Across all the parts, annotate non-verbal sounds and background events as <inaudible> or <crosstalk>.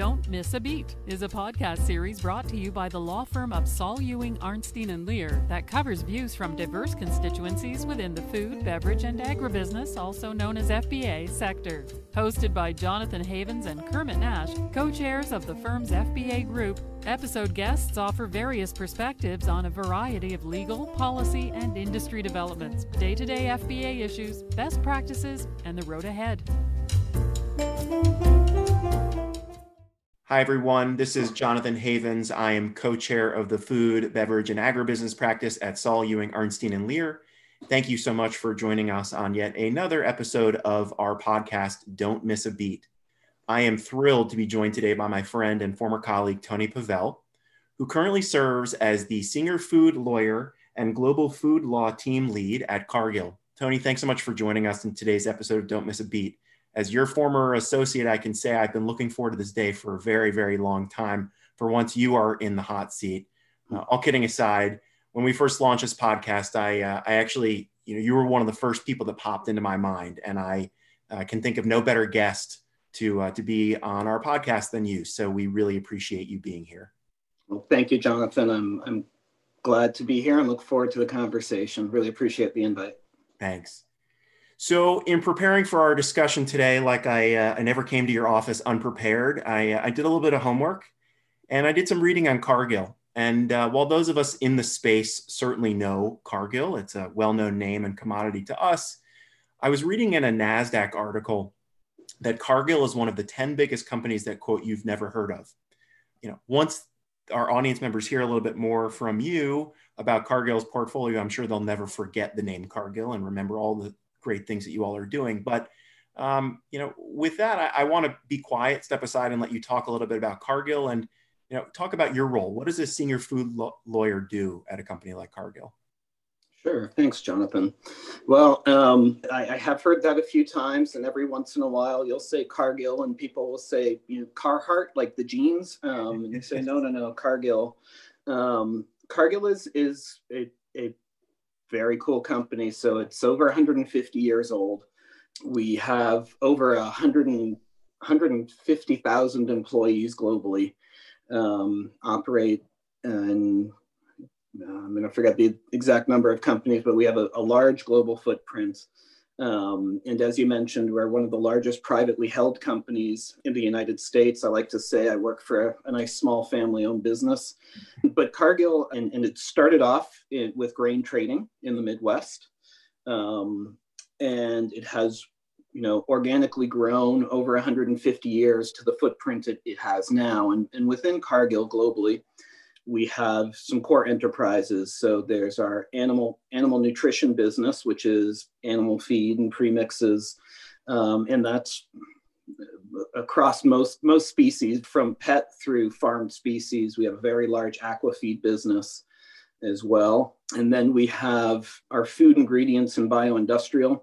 Don't Miss a Beat is a podcast series brought to you by the law firm of Saul Ewing, Arnstein, and Lehr that covers views from diverse constituencies within the food, beverage, and agribusiness, also known as FBA, sector. Hosted by Jonathan Havens and Kermit Nash, co chairs of the firm's FBA group, episode guests offer various perspectives on a variety of legal, policy, and industry developments, day to day FBA issues, best practices, and the road ahead. Hi, everyone. This is Jonathan Havens. I am co chair of the Food, Beverage, and Agribusiness practice at Saul Ewing, Arnstein, and Lehr. Thank you so much for joining us on yet another episode of our podcast, Don't Miss a Beat. I am thrilled to be joined today by my friend and former colleague, Tony Pavel, who currently serves as the senior food lawyer and global food law team lead at Cargill. Tony, thanks so much for joining us in today's episode of Don't Miss a Beat as your former associate, I can say I've been looking forward to this day for a very, very long time. For once you are in the hot seat. Uh, all kidding aside, when we first launched this podcast, I, uh, I actually, you know, you were one of the first people that popped into my mind, and I uh, can think of no better guest to uh, to be on our podcast than you. So we really appreciate you being here. Well, thank you, Jonathan. I'm I'm glad to be here and look forward to the conversation. Really appreciate the invite. Thanks. So, in preparing for our discussion today, like I, uh, I never came to your office unprepared, I, uh, I did a little bit of homework and I did some reading on Cargill. And uh, while those of us in the space certainly know Cargill, it's a well known name and commodity to us, I was reading in a NASDAQ article that Cargill is one of the 10 biggest companies that, quote, you've never heard of. You know, once our audience members hear a little bit more from you about Cargill's portfolio, I'm sure they'll never forget the name Cargill and remember all the great things that you all are doing. But um, you know, with that, I, I want to be quiet, step aside, and let you talk a little bit about Cargill and you know talk about your role. What does a senior food lo- lawyer do at a company like Cargill? Sure. Thanks, Jonathan. Well, um, I, I, have heard that a few times, and every once in a while you'll say Cargill, and people will say, you know, Carhartt, like the jeans. Um, and you say, no, no, no, Cargill. Um, Cargill is is a, a very cool company. So it's over 150 years old. We have over 100 and, 150,000 employees globally, um, operate and uh, I'm going to forget the exact number of companies, but we have a, a large global footprint. Um, and as you mentioned, we're one of the largest privately held companies in the United States. I like to say I work for a, a nice small family owned business. <laughs> But Cargill, and, and it started off in, with grain trading in the Midwest. Um, and it has you know organically grown over 150 years to the footprint it, it has now and, and within cargill globally we have some core enterprises. So there's our animal animal nutrition business, which is animal feed and premixes, um, and that's across most most species, from pet through farmed species. We have a very large aqua feed business as well, and then we have our food ingredients and bioindustrial.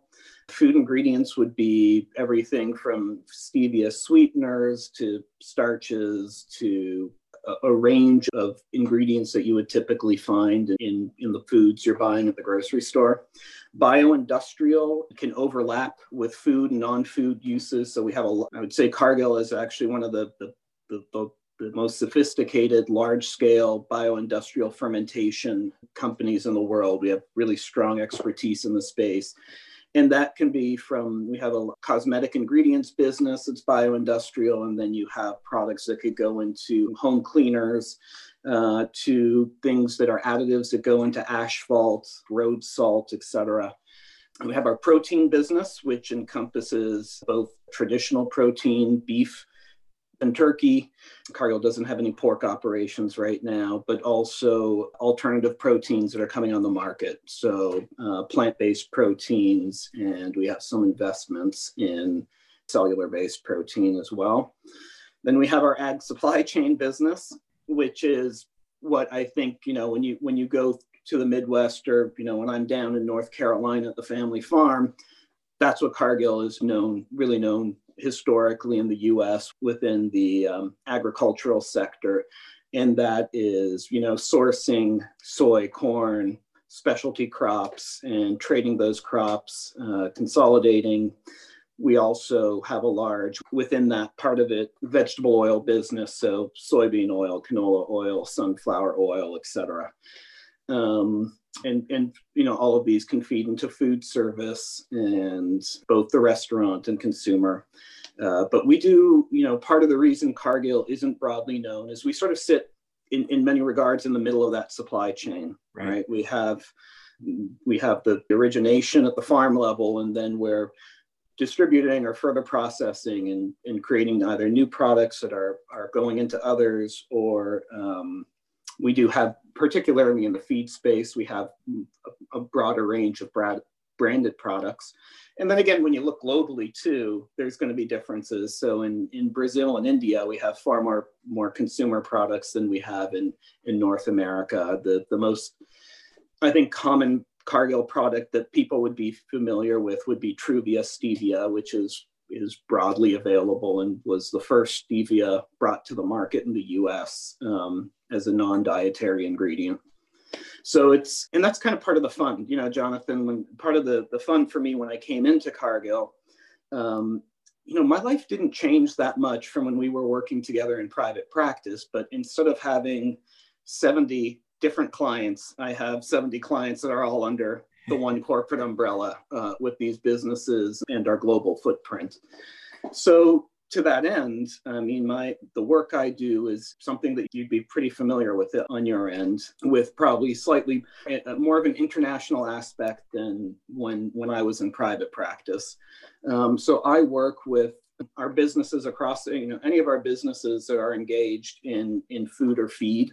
Food ingredients would be everything from stevia sweeteners to starches to a, range of ingredients that you would typically find in, in the foods you're buying at the grocery store. Bioindustrial can overlap with food and non-food uses. So we have a, I would say Cargill is actually one of the, the, the, the the most sophisticated large scale bioindustrial fermentation companies in the world. We have really strong expertise in the space. And that can be from, we have a cosmetic ingredients business, it's bioindustrial, and then you have products that could go into home cleaners, uh, to things that are additives that go into asphalt, road salt, etc. We have our protein business, which encompasses both traditional protein, beef, and turkey. Cargill doesn't have any pork operations right now, but also alternative proteins that are coming on the market. So, uh, plant based proteins, and we have some investments in cellular based protein as well. Then we have our ag supply chain business, which is what I think, you know, when you when you go to the Midwest or, you know, when I'm down in North Carolina at the family farm, that's what Cargill is known, really known historically in the US within the um, agricultural sector. And that is, you know, sourcing soy, corn, specialty crops and trading those crops, uh, consolidating we also have a large within that part of it vegetable oil business so soybean oil canola oil sunflower oil etc um, and and you know all of these can feed into food service and both the restaurant and consumer uh, but we do you know part of the reason cargill isn't broadly known is we sort of sit in, in many regards in the middle of that supply chain right, right? we have we have the origination at the farm level and then we're distributing or further processing and, and creating either new products that are, are going into others or um, we do have particularly in the feed space we have a, a broader range of brand, branded products. And then again when you look globally too there's going to be differences. So in, in brazil and india we have far more more consumer products than we have in in north america. The the most i think common Cargill product that people would be familiar with would be Truvia stevia, which is is broadly available and was the first stevia brought to the market in the U.S. Um, as a non-dietary ingredient. So it's and that's kind of part of the fun, you know, Jonathan. When part of the the fun for me when I came into Cargill, um, you know, my life didn't change that much from when we were working together in private practice. But instead of having 70 different clients. I have 70 clients that are all under the one corporate umbrella uh, with these businesses and our global footprint. So to that end, I mean, my the work I do is something that you'd be pretty familiar with it on your end, with probably slightly uh, more of an international aspect than when when I was in private practice. Um, so I work with our businesses across, you know, any of our businesses that are engaged in in food or feed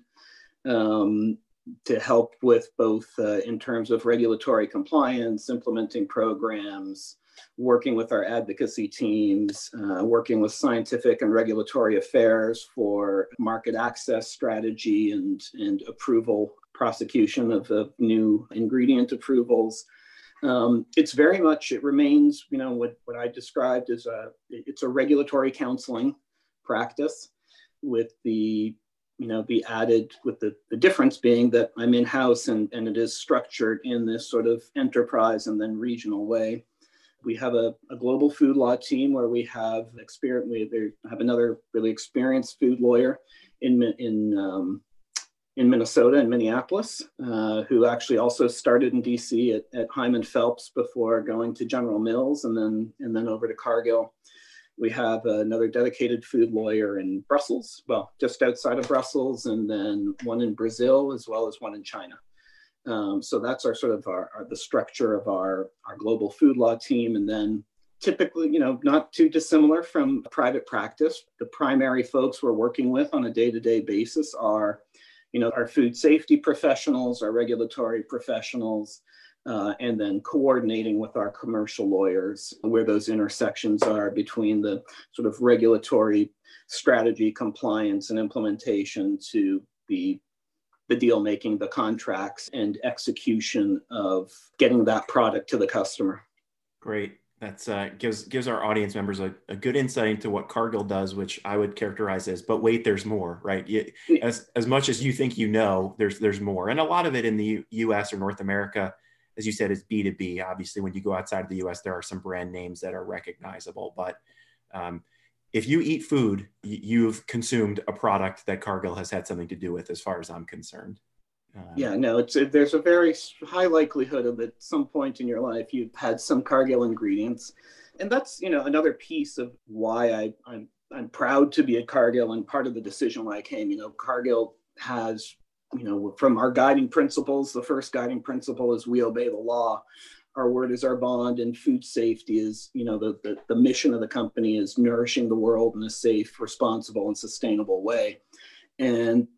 um, to help with both uh, in terms of regulatory compliance, implementing programs, working with our advocacy teams, uh, working with scientific and regulatory affairs for market access strategy and, and approval, prosecution of, new ingredient approvals. Um, it's very much, it remains, you know, what, what I described as a, it's a regulatory counseling practice with the you know, be added with the, the difference being that I'm in-house and, and it is structured in this sort of enterprise and then regional way. We have a, a global food law team where we have experience, we have another really experienced food lawyer in, in, um, in Minnesota and Minneapolis, uh, who actually also started in DC at, at Hyman Phelps before going to General Mills and then, and then over to Cargill. We have another dedicated food lawyer in Brussels, well, just outside of Brussels, and then one in Brazil as well as one in China. Um, so that's our sort of our, our, the structure of our, our global food law team. And then typically, you know, not too dissimilar from private practice. The primary folks we're working with on a day-to-day basis are, you know, our food safety professionals, our regulatory professionals, uh, and then coordinating with our commercial lawyers where those intersections are between the sort of regulatory strategy, compliance, and implementation to the the deal making, the contracts, and execution of getting that product to the customer. Great. That's uh, gives gives our audience members a, a, good insight into what Cargill does, which I would characterize as. But wait, there's more, right? You, as as much as you think you know, there's there's more, and a lot of it in the U, U.S. or North America as you said, is B2B. Obviously, when you go outside of the US, there are some brand names that are recognizable. But um, if you eat food, you've consumed a product that Cargill has had something to do with, as far as I'm concerned. Um, yeah, no, it's a, there's a very high likelihood of at some point in your life you've had some Cargill ingredients, and that's you know another piece of why I, I'm I'm proud to be at Cargill and part of the decision why I came. You know, Cargill has you know, from our guiding principles, the first guiding principle is we obey the law. Our word is our bond, and food safety is, you know, the, the, the mission of the company is nourishing the world in a safe, responsible, and sustainable way. And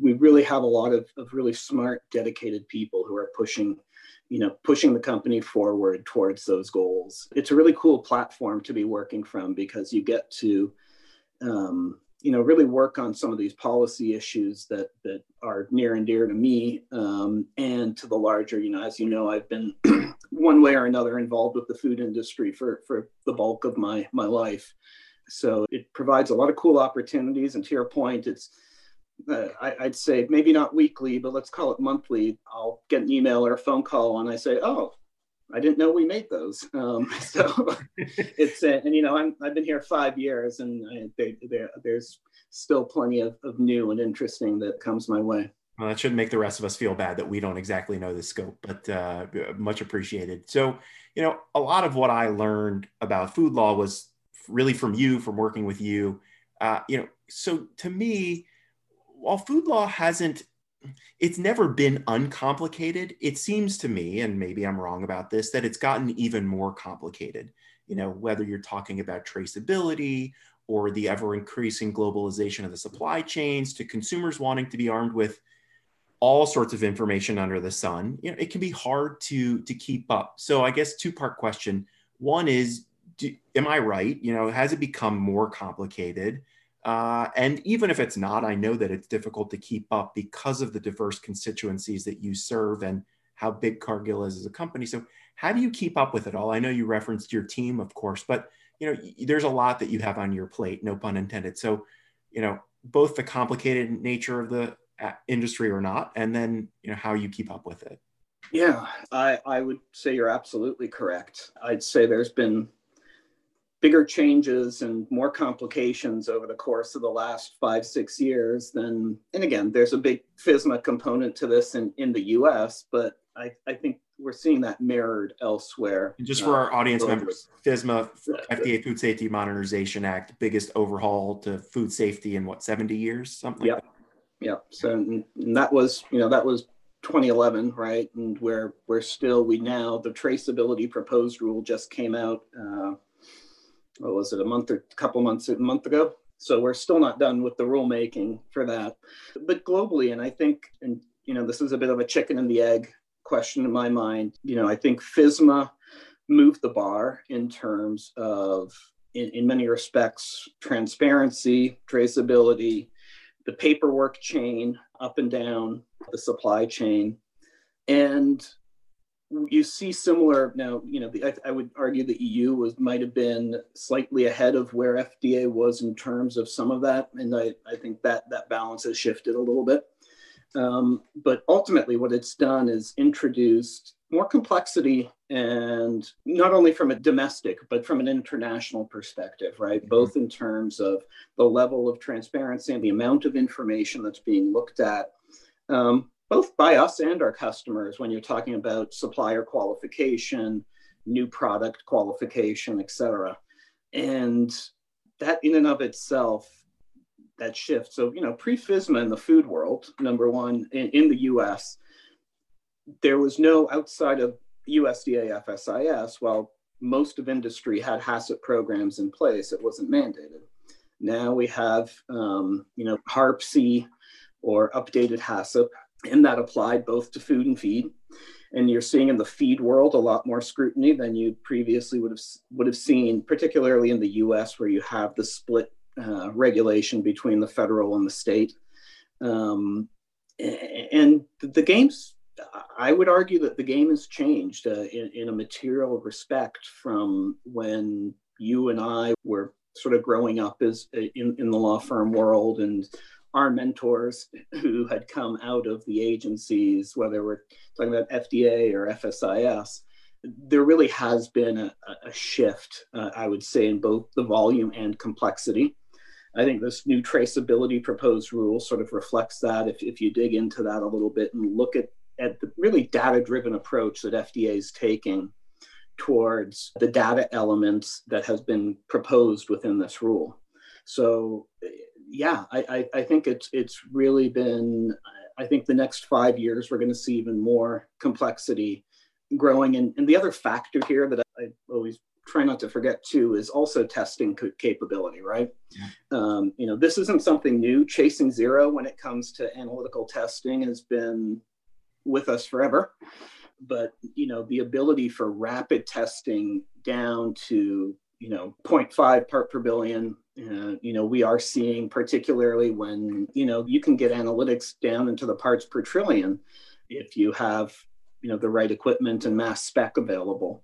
we really have a lot of, of really smart, dedicated people who are pushing, you know, pushing the company forward towards those goals. It's a really cool platform to be working from because you get to, um, you know, really work on some of these policy issues that that are near and dear to me um, and to the larger. You know, as you know, I've been <clears throat> one way or another involved with the food industry for for the bulk of my my life. So it provides a lot of cool opportunities. And to your point, it's uh, I, would say maybe not weekly, but let's call it monthly. I'll get an email or a phone call, and I say, "Oh, I didn't know we made those. <laughs> Um, so <laughs> it's uh, and you know I'm I've been here five years and I, they, there's still plenty of, of new and interesting that comes my way. Well, that shouldn't make the rest of us feel bad that we don't exactly know the scope, but uh, much appreciated. So, you know, a lot of what I learned about food law was really from you, from working with you. Uh, you know, so to me, while food law hasn't it's never been uncomplicated. It seems to me, and maybe I'm wrong about this, that it's gotten even more complicated. You know, whether you're talking about traceability or the ever increasing globalization of the supply chains to consumers wanting to be armed with all sorts of information under the sun, you know, it can be hard to to keep up. So I guess two part question. One is, do, am I right? You know, has it become more complicated? Uh, and even if it's not, I know that it's difficult to keep up because of the diverse constituencies that you serve and how big Cargill is as a company. So, how do you keep up with it all? I know you referenced your team, of course, but you know there's a lot that you have on your plate, no pun intended. So, you know, both the complicated nature of the uh, industry or not, and then you know how you keep up with it. Yeah, I, I would say you're absolutely correct. I'd say there's been bigger changes and more complications over the course of the last five, six years than, and again, there's a big FSMA component to this in, in the US, but I, I think we're seeing that mirrored elsewhere. And just for uh, our audience members, FSMA, FDA Food Safety Modernization Act, biggest overhaul to food safety in what, 70 years, something yep. like that? Yeah. So and that was, you know, that was 2011, right? And where we're still, we now, the traceability proposed rule just came out uh, what was it a month or a couple months a month ago? So we're still not done with the rulemaking for that. But globally and i think and you know this is a bit of a chicken and the egg question in my mind you know i think FSMA moved the bar in terms of in, in many respects transparency traceability the paperwork chain up and down the supply chain. And you see similar now you know the, I, I, would argue the eu was might have been slightly ahead of where fda was in terms of some of that and i, I think that that balance has shifted a little bit. Um, but ultimately what it's done is introduced more complexity and not only from a domestic but from an international perspective right? Mm-hmm. both in terms of the level of transparency and the amount of information that's being looked at. Um, both by us and our customers when you're talking about supplier qualification, new product qualification, et cetera. And that in and of itself, that shift. So, you know, pre FSMA in the food world, number one, in, in the US, there was no outside of USDA FSIS, while most of industry had HACCP programs in place, it wasn't mandated. Now we have, um, you know, HARP-C or updated HACCP, and that applied both to food and feed. And you're seeing in the feed world a lot more scrutiny than you previously would have would have seen, particularly in the U.S., where you have the split uh, regulation between the federal and the state. Um, and the game's, I would argue that the game has changed uh, in, in a material respect from when you and I were sort of growing up as in, in the law firm world and our mentors who had come out of the agencies, whether we're talking about FDA or FSIS, there really has been a, a shift, uh, I would say, in both the volume and complexity. I think this new traceability proposed rule sort of reflects that if, if you dig into that a little bit and look at, at the really data driven approach that FDA is taking towards the data elements that has been proposed within this rule. So yeah, I, I, I think it's it's really been. I think the next five years we're going to see even more complexity growing. And, and the other factor here that I, I always try not to forget too is also testing capability, right? Yeah. Um, you know, this isn't something new. Chasing zero when it comes to analytical testing has been with us forever. But you know, the ability for rapid testing down to you know 0.5 part per billion uh, you know we are seeing particularly when you know you can get analytics down into the parts per trillion if you have you know the right equipment and mass spec available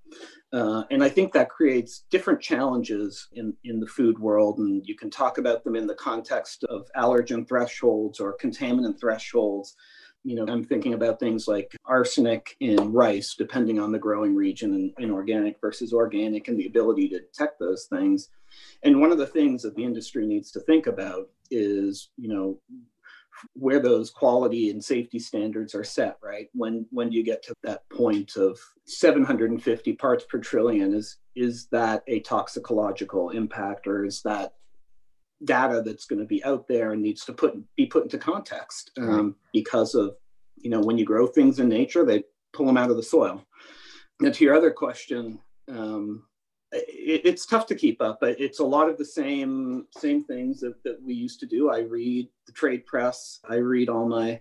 uh, and i think that creates different challenges in in the food world and you can talk about them in the context of allergen thresholds or contaminant thresholds you know, I'm thinking about things like arsenic in rice, depending on the growing region and in organic versus organic and the ability to detect those things. And one of the things that the industry needs to think about is, you know, where those quality and safety standards are set, right? When when do you get to that point of 750 parts per trillion, is is that a toxicological impact or is that data that's going to be out there and needs to put be put into context um, because of you know when you grow things in nature they pull them out of the soil. And to your other question um, it's tough to keep up but it's a lot of the same same things that, that we used to do i read the trade press i read all my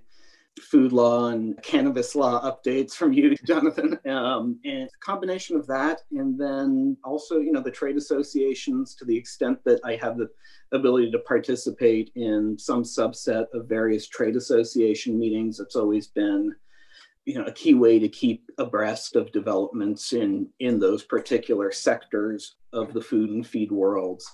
food law and cannabis law updates from you, <laughs> Jonathan. Um, and a combination of that, and then also, you know, the trade associations to the extent that I have the ability to participate in some subset of various trade association meetings. It's always been, you know, a key way to keep abreast of developments in in those particular sectors of the food and feed worlds.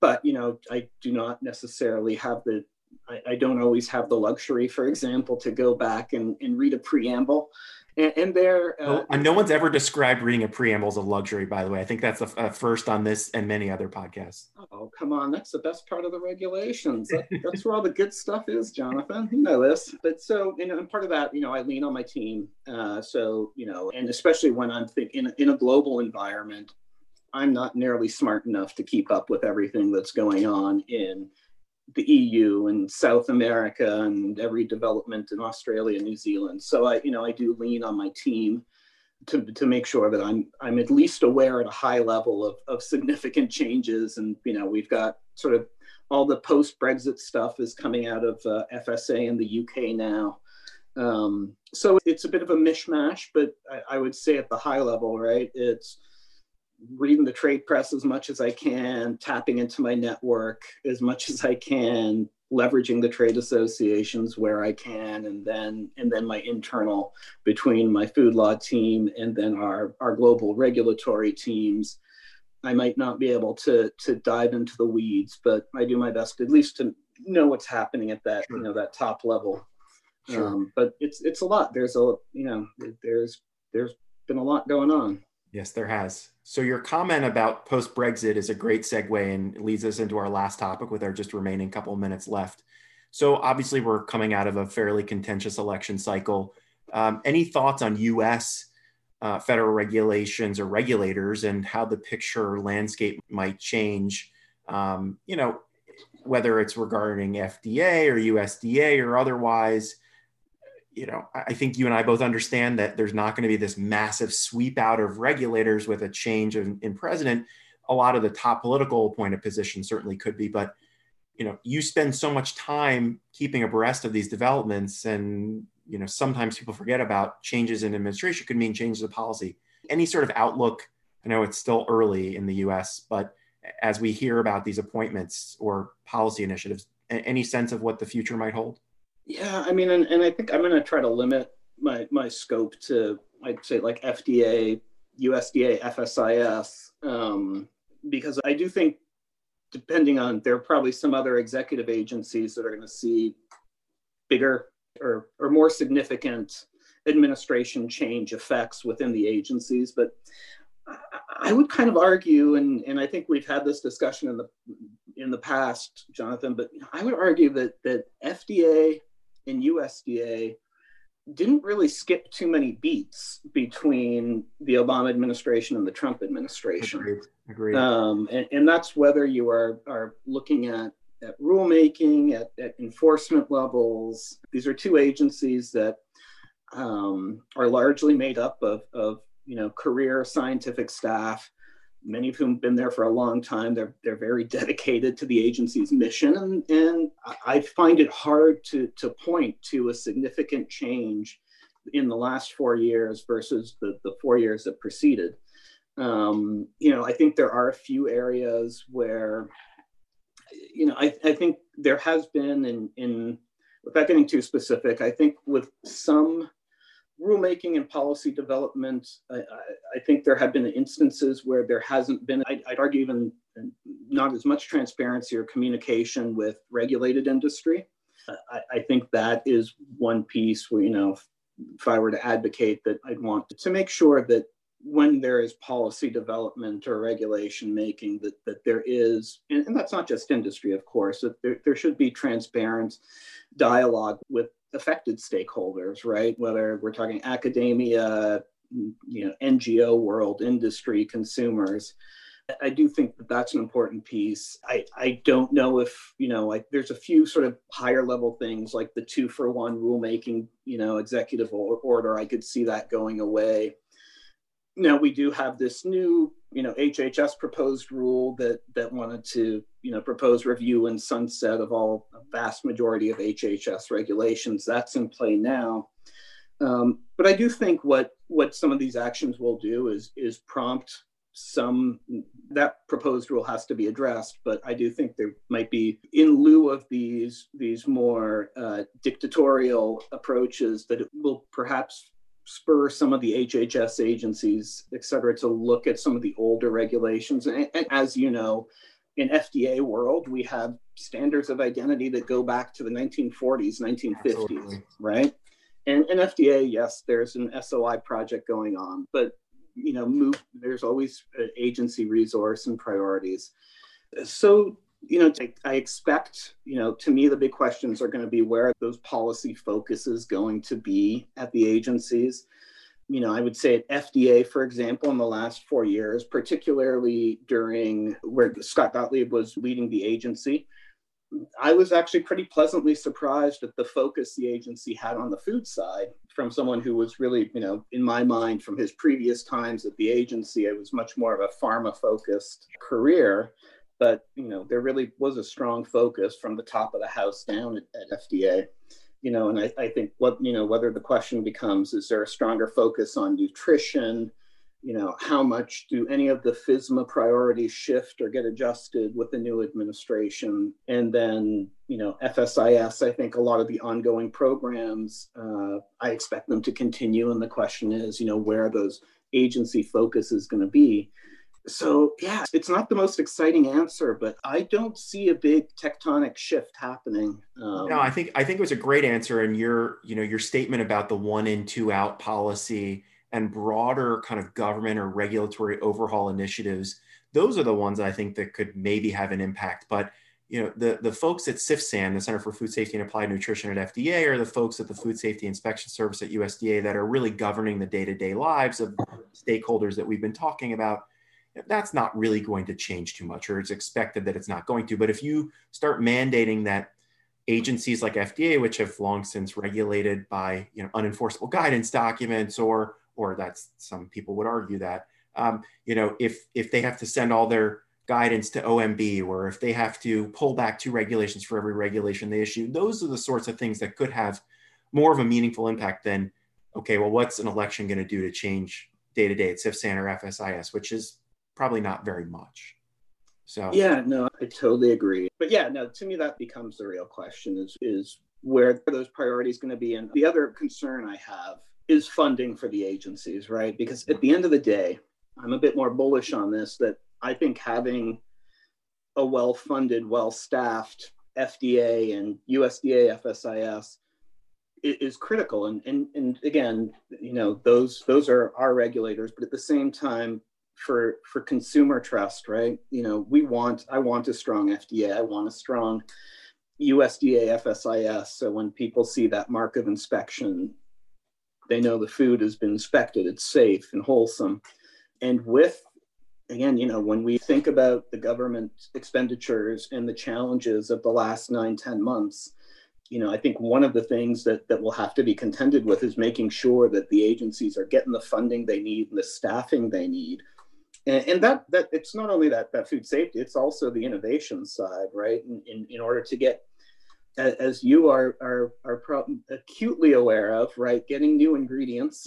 But you know, I do not necessarily have the I, I, don't always have the luxury, for example, to go back and, and read a preamble. And, and there, uh, well, no one's ever described reading a preamble as a luxury. By the way, I think that's a, a first on this and many other podcasts. Oh, come on, that's the best part of the regulations. That, that's where all the good stuff is, Jonathan. You know this. But so, you know, and part of that, you know, I lean on my team. Uh, so, you know, and especially when I'm thinking in a global environment, I'm not nearly smart enough to keep up with everything that's going on in the EU and South America and every development in Australia, New Zealand. So I, you know, I do lean on my team to, to make sure that I'm I'm at least aware at a high level of, of significant changes. And you know, we've got sort of all the post Brexit stuff is coming out of uh, FSA in the UK now. Um, so it's a bit of a mishmash, but I, I would say at the high level, right? It's reading the trade press as much as I can, tapping into my network as much as I can, leveraging the trade associations where I can, and then and then my internal between my food law team and then our our global regulatory teams. I might not be able to to dive into the weeds, but I do my best at least to know what's happening at that sure. you know that top level. Sure. Um, but it's it's a lot. There's a you know there's there's been a lot going on. Yes, there has. So your comment about post Brexit is a great segue and leads us into our last topic with our just remaining couple of minutes left. So obviously we're coming out of a fairly contentious election cycle. Um, any thoughts on U.S. Uh, federal regulations or regulators and how the picture landscape might change? Um, you know, whether it's regarding FDA or USDA or otherwise you know, I think you and I both understand that there's not going to be this massive sweep out of regulators with a change in, in president. A lot of the top political appointed positions certainly could be, but you know, you spend so much time keeping abreast of these developments, and you know, sometimes people forget about changes in administration could mean changes of policy. Any sort of outlook? I know it's still early in the U.S., but as we hear about these appointments or policy initiatives, any sense of what the future might hold? Yeah, I mean, and, and I think I'm going to try to limit my my scope to I'd say like FDA, USDA, FSIS, um, because I do think depending on there are probably some other executive agencies that are going to see bigger or or more significant administration change effects within the agencies, but I would kind of argue, and, and I think we've had this discussion in the in the past, Jonathan, but I would argue that that FDA in USDA didn't really skip too many beats between the Obama administration and the Trump administration. Agreed. Agreed. Um, and, and, that's whether you are, are looking at, at rulemaking, at, at enforcement levels. These are two agencies that um, are largely made up of, of you know career scientific staff many of whom have been there for a long time. They're, they're very dedicated to the agency's mission. And, and I find it hard to, to point to a significant change in the last four years versus the, the four years that preceded. Um, you know, I think there are a few areas where, you know, I, I think there has been in, in, without getting too specific, I think with some rulemaking and policy development, I, I, think there have been instances where there hasn't been, I'd, I'd, argue, even not as much transparency or communication with regulated industry. I, I think that is one piece where, you know, if, if I were to advocate that I'd want to make sure that when there is policy development or regulation making that, that there is and, and that's not just industry of course that there, there should be transparent dialogue with affected stakeholders right whether we're talking academia you know ngo world industry consumers I do think that that's an important piece. I, I don't know if, you know, like there's a few sort of higher level things like the two for one rulemaking, you know, executive order. I could see that going away now we do have this new you know hhs proposed rule that that wanted to you know propose review and sunset of all a vast majority of hhs regulations. That's in play now. Um, but i do think what what some of these actions will do is is prompt some that proposed rule has to be addressed but i do think there might be in lieu of these these more uh, dictatorial approaches that it will perhaps spur some of the HHS agencies, et cetera, to look at some of the older regulations. And, and, as you know, in FDA world, we have standards of identity that go back to the 1940s, 1950s, Absolutely. right? And in FDA, yes, there's an SOI project going on, but you know, move, there's always agency resource and priorities. So you know, I expect, you know, to me, the big questions are going to be where those policy focuses going to be at the agencies. You know, I would say at FDA, for example, in the last four years, particularly during where Scott Gottlieb was leading the agency, I was actually pretty pleasantly surprised at the focus the agency had on the food side from someone who was really, you know, in my mind, from his previous times at the agency, it was much more of a pharma focused career but you know there really was a strong focus from the top of the house down at, at FDA. You know, and I, I think what you know whether the question becomes is there a stronger focus on nutrition? You know, how much do any of the FSMA priorities shift or get adjusted with the new administration? And then, you know, FSIS, I think a lot of the ongoing programs, uh, I expect them to continue. And the question is, you know, where those agency focus is going to be so yeah it's not the most exciting answer but i don't see a big tectonic shift happening um, no i think i think it was a great answer and your you know your statement about the one in two out policy and broader kind of government or regulatory overhaul initiatives those are the ones i think that could maybe have an impact. But you know the the folks at CFSAN, the Center for Food Safety and Applied Nutrition at FDA, are the folks at the Food Safety Inspection Service at USDA that are really governing the day-to-day lives of stakeholders that we've been talking about that's not really going to change too much, or it's expected that it's not going to. But if you start mandating that agencies like FDA, which have long since regulated by you know unenforceable guidance documents, or or that's some people would argue that um, you know if if they have to send all their guidance to OMB, or if they have to pull back two regulations for every regulation they issue, those are the sorts of things that could have more of a meaningful impact than okay, well, what's an election going to do to change day to day at CFSAN or FSIS, which is probably not very much. So yeah, no, I totally agree. But yeah, no, to me that becomes the real question is is where those priorities going to be. And the other concern I have is funding for the agencies, right? Because at the end of the day, I'm a bit more bullish on this that I think having a well-funded, well-staffed FDA and USDA FSIS is critical and, and and again you know those those are our regulators but at the same time for for consumer trust, right? You know, we want I want a strong FDA, I want a strong USDA FSIS. So when people see that mark of inspection, they know the food has been inspected, it's safe and wholesome. And with again, you know, when we think about the government expenditures and the challenges of the last nine, ten months, you know, I think one of the things that, that will have to be contended with is making sure that the agencies are getting the funding they need and the staffing they need and, and that that it's not only that that food safety it's also the innovation side right? In, in, in order to get as you are are are acutely aware of right getting new ingredients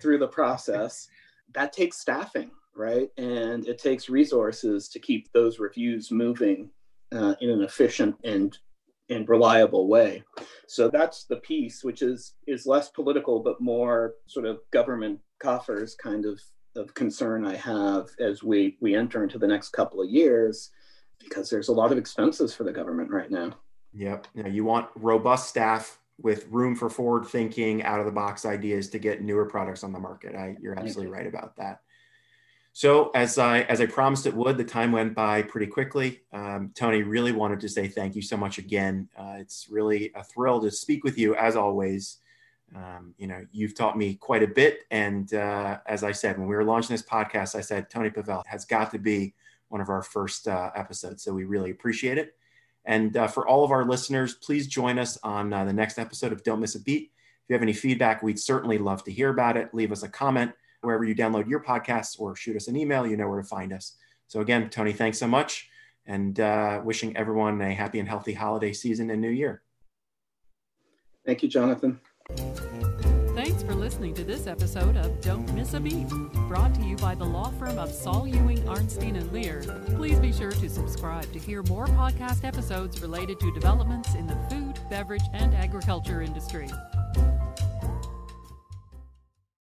through the process that takes staffing right? And it takes resources to keep those reviews moving uh, in an efficient and and reliable way. So that's the piece which is is less political but more sort of government coffers kind of of concern I have as we we enter into the next couple of years, because there's a lot of expenses for the government right now. Yep. You, know, you want robust staff with room for forward thinking, out of the box ideas to get newer products on the market. I, you're absolutely right about that. So as I as I promised it would, the time went by pretty quickly. Um, Tony really wanted to say thank you so much again. Uh, it's really a thrill to speak with you as always. Um, you know, you've taught me quite a bit, and uh, as I said when we were launching this podcast, I said Tony Pavel has got to be one of our first uh, episodes. So we really appreciate it. And uh, for all of our listeners, please join us on uh, the next episode of Don't Miss a Beat. If you have any feedback, we'd certainly love to hear about it. Leave us a comment wherever you download your podcasts or shoot us an email. You know where to find us. So, again, Tony, thanks so much and uh, wishing everyone a happy and healthy holiday season and new year. Thank you, Jonathan. Thanks for listening to this episode of Don't Miss a Beat, brought to you by the law firm of Saul Ewing, Arnstein, and Lehr. Please be sure to subscribe to hear more podcast episodes related to developments in the food, beverage, and agriculture industry.